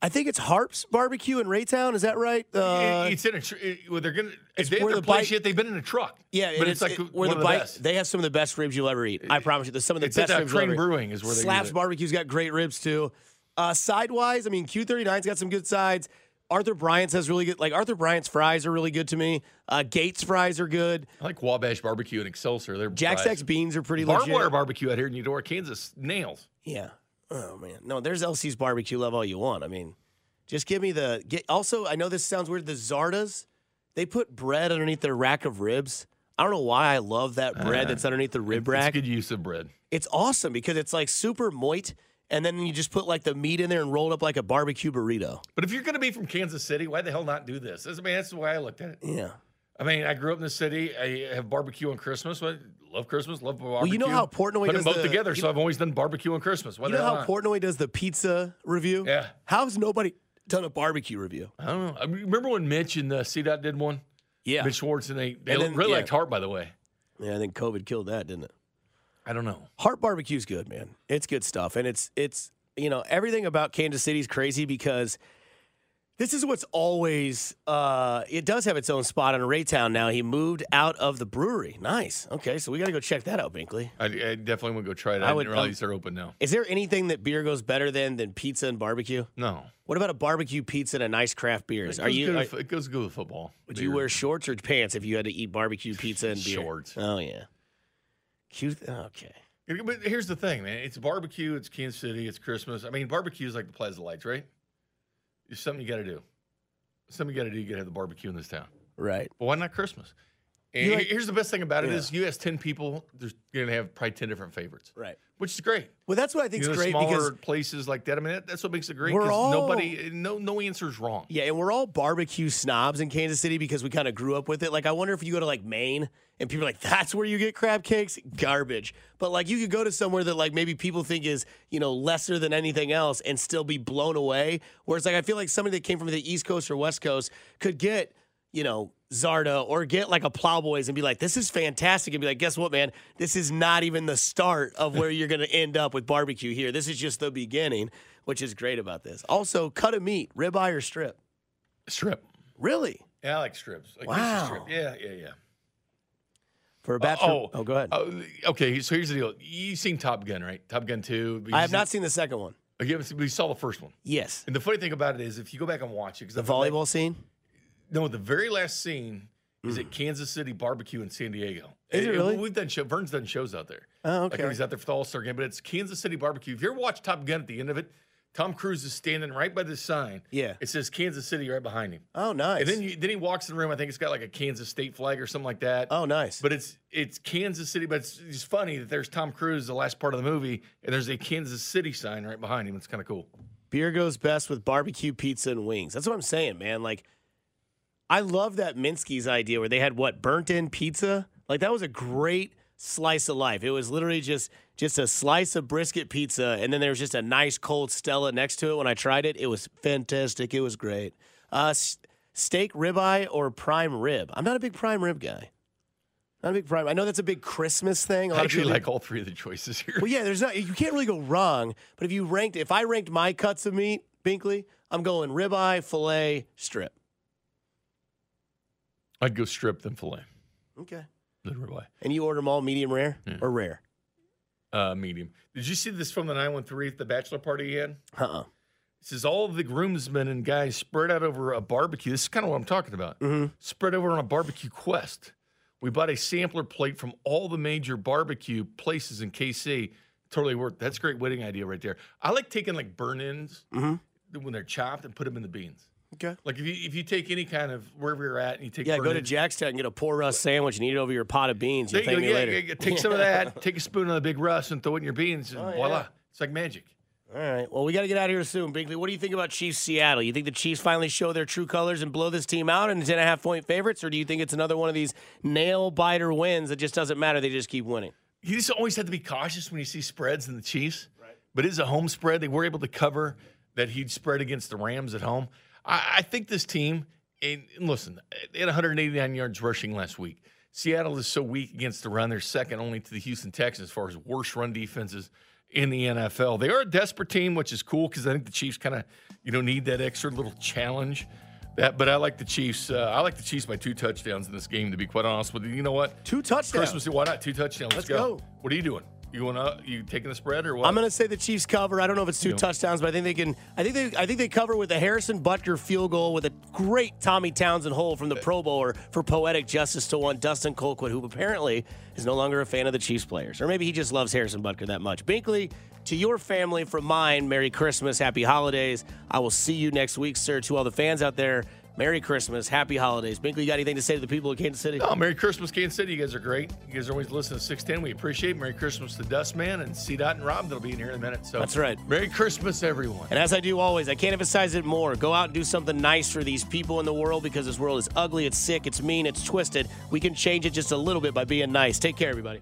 I think it's Harp's Barbecue in Raytown. Is that right? Uh, it's in a. Tr- it, well, they're gonna. it's they where the bite- yet, they've been in a truck. Yeah, but and it's, like it- one where the of the bite. best. They have some of the best ribs you'll ever eat. I promise you. There's some of the It's best ribs Crane. Brewing is where they Slaps. Barbecue's got great ribs too. Uh, sidewise, I mean, Q39's got some good sides. Arthur Bryant's has really good. Like Arthur Bryant's fries are really good to me. Uh, Gates fries are good. I like Wabash Barbecue and Excelsior. They're Jack. Stack's beans are pretty Barbed legit. wire barbecue out here in Eudora, Kansas nails. Yeah. Oh man. No, there's LC's barbecue. Love all you want. I mean, just give me the. Get, also, I know this sounds weird. The Zardas, they put bread underneath their rack of ribs. I don't know why I love that bread that's underneath the rib Uh, It's rack. good use of bread. It's awesome because it's like super moist, and then you just put like the meat in there and roll it up like a barbecue burrito. But if you're going to be from Kansas City, why the hell not do this? That's- I mean, that's the way I looked at it. Yeah. I mean, I grew up in the city. I have barbecue on Christmas. I love Christmas. Love barbecue. Well, you know how Portnoy Put does them both the- together. so I've always done barbecue on Christmas. Why You know how not? Portnoy does the pizza review? Yeah. How's nobody done a barbecue review? I don't know. I remember when Mitch and uh, CDOT did one? Yeah. Mitch Schwartz and they, they And then- really yeah. liked Hart, by the way. Yeah, I think COVID killed that, didn't it? I don't know. Heart barbecue's good, man. It's good stuff, and it's it's you know everything about Kansas City's crazy because this is what's always. Uh, it does have its own spot in Raytown now. He moved out of the brewery. Nice. Okay, so we got to go check that out, Binkley. I, I definitely want to go try it. I I, would- didn't realize they're open now. Is there anything that beer goes better than than pizza and barbecue? No. What about a barbecue pizza and a nice craft beers? Are you? Are, with- it goes good with football. would you wear shorts or pants if you had to eat barbecue pizza and beer? Shorts. Oh yeah. Cute. Okay. But here's the thing, man. It's barbecue. It's Kansas City. It's Christmas. I mean, barbecue is like the Plaza Lights, right? It's something you got to do. Something you got to do. You got to have the barbecue in this town. Right. But why not Christmas? And like- here's the best thing about it Yeah. is you ask ten people, there's you're gonna have probably ten different favorites, Right. which is great. Well, that's what I think You is great smaller because places like that. I mean, that, that's what makes it great. We're all- nobody, no, no answer is wrong. Yeah, and we're all barbecue snobs in Kansas City because we kind of grew up with it. Like, I wonder if you go to like Maine and people are like, that's where you get crab cakes? Garbage. But like, you could go to somewhere that like maybe people think is, you know, lesser than anything else and still be blown away. Whereas, like, I feel like somebody that came from the East Coast or West Coast could get, you know, Zarda or get like a Plowboys and be like, this is fantastic. And be like, guess what, man? This is not even the start of where you're going to end up with barbecue here. This is just the beginning, which is great about this. Also, cut of meat, ribeye or strip. Strip. Really? Yeah, I like strips. Like Wow. Strip. Yeah, yeah, yeah. For a bachelor? oh, oh, oh go ahead. Oh, okay, so here's the deal. You've seen Top Gun, right? Top Gun 2. I have see- not seen the second one. You haven't seen- we saw the first one. Yes. And the funny thing about it is, if you go back and watch it, because The volleyball scene? No, the very last scene is at hmm. Kansas City Barbecue in San Diego. Is it really? We've done show. Vern's done shows out there. Oh, okay. when he's out there for the All Star game, but it's Kansas City Barbecue. If you ever watch Top Gun, at the end of it, Tom Cruise is standing right by the sign. Yeah. It says Kansas City right behind him. Oh, nice. And then you, then he walks in the room. I think it's got like a Kansas State flag or something like that. oh, nice. But it's it's Kansas City, but it's, it's funny that there's Tom Cruise the last part of the movie, and there's a Kansas City sign right behind him. It's kind of cool. Beer goes best with barbecue, pizza, and wings. That's what I'm saying, man. Like, I love that Minsky's idea where they had what burnt in pizza. Like that was a great slice of life. It was literally just just a slice of brisket pizza, and then there was just a nice cold Stella next to it. When I tried it, it was fantastic. It was great. Uh, s- steak, ribeye, or prime rib. I'm not a big prime rib guy. Not a big prime. I know that's a big Christmas thing. I actually like all three of the choices here. well, yeah, there's not. You can't really go wrong. But if you ranked, if I ranked my cuts of meat, Binkley, I'm going ribeye, fillet, strip. I'd go strip then fillet, Okay. then ribeye. And you order them all medium rare or rare? uh, medium. Did you see this from the 913 at the bachelor party he had? Uh-uh. It says all the groomsmen and guys spread out over a barbecue. This is kind of what I'm talking about. Mm-hmm. Spread over on a barbecue quest. We bought a sampler plate from all the major barbecue places in KC. Totally worth. That's a great wedding idea right there. I like taking like burn-ins Mm-hmm. when they're chopped and put them in the beans. Okay. Like if you if you take any kind of wherever you're at and you take Yeah, go to burn-ins- Jackstown and get a poor Russ sandwich and eat it over your pot of beans. You'll thank go. me Yeah, later. yeah, yeah, take some of that. *laughs* Take a spoon of the big Russ and throw it in your beans, and Oh, voila! yeah. It's like magic. All right. Well, we got to get out of here soon, Binkley. What do you think about Chiefs Seattle? You think the Chiefs finally show their true colors and blow this team out and 10 and a half point favorites, or do you think it's another one of these nail biter wins that just doesn't matter? They just keep winning. You just always have to be cautious when you see spreads in the Chiefs. Right. But it is a home spread. They were able to cover that huge spread against the Rams at home. I, I think this team, and listen, they had 189 yards rushing last week. Seattle is so weak against the run. They're second only to the Houston Texans as far as worst run defenses in the NFL. They are a desperate team, which is cool because I think the Chiefs kind of, you know, need that extra little challenge. That, but I like the Chiefs. Uh, I like the Chiefs by two touchdowns in this game. To be quite honest with you, you know what? Two touchdowns. Christmas. Why not two touchdowns? Let's go. What are you doing? You going to you taking the spread or what? I'm going to say the Chiefs cover. I don't know if it's two touchdowns, but I think they can. I think they. I think they cover with a Harrison Butker field goal with a great Tommy Townsend hole from the Pro Bowler for poetic justice to one Dustin Colquitt, who apparently is no longer a fan of the Chiefs players, or maybe he just loves Harrison Butker that much. Binkley, to your family from mine, Merry Christmas, Happy Holidays. I will see you next week, sir. To all the fans out there, Merry Christmas, Happy Holidays. Binkley, you got anything to say to the people of Kansas City? Oh, Merry Christmas, Kansas City. You guys are great. You guys are always listening to 610. We appreciate it. Merry Christmas to Dustman and C. Dot and Rob. That'll be in here in a minute. So That's right. Merry Christmas, everyone. And as I do always, I can't emphasize it more. Go out and do something nice for these people in the world because this world is ugly, it's sick, it's mean, it's twisted. We can change it just a little bit by being nice. Take care, everybody.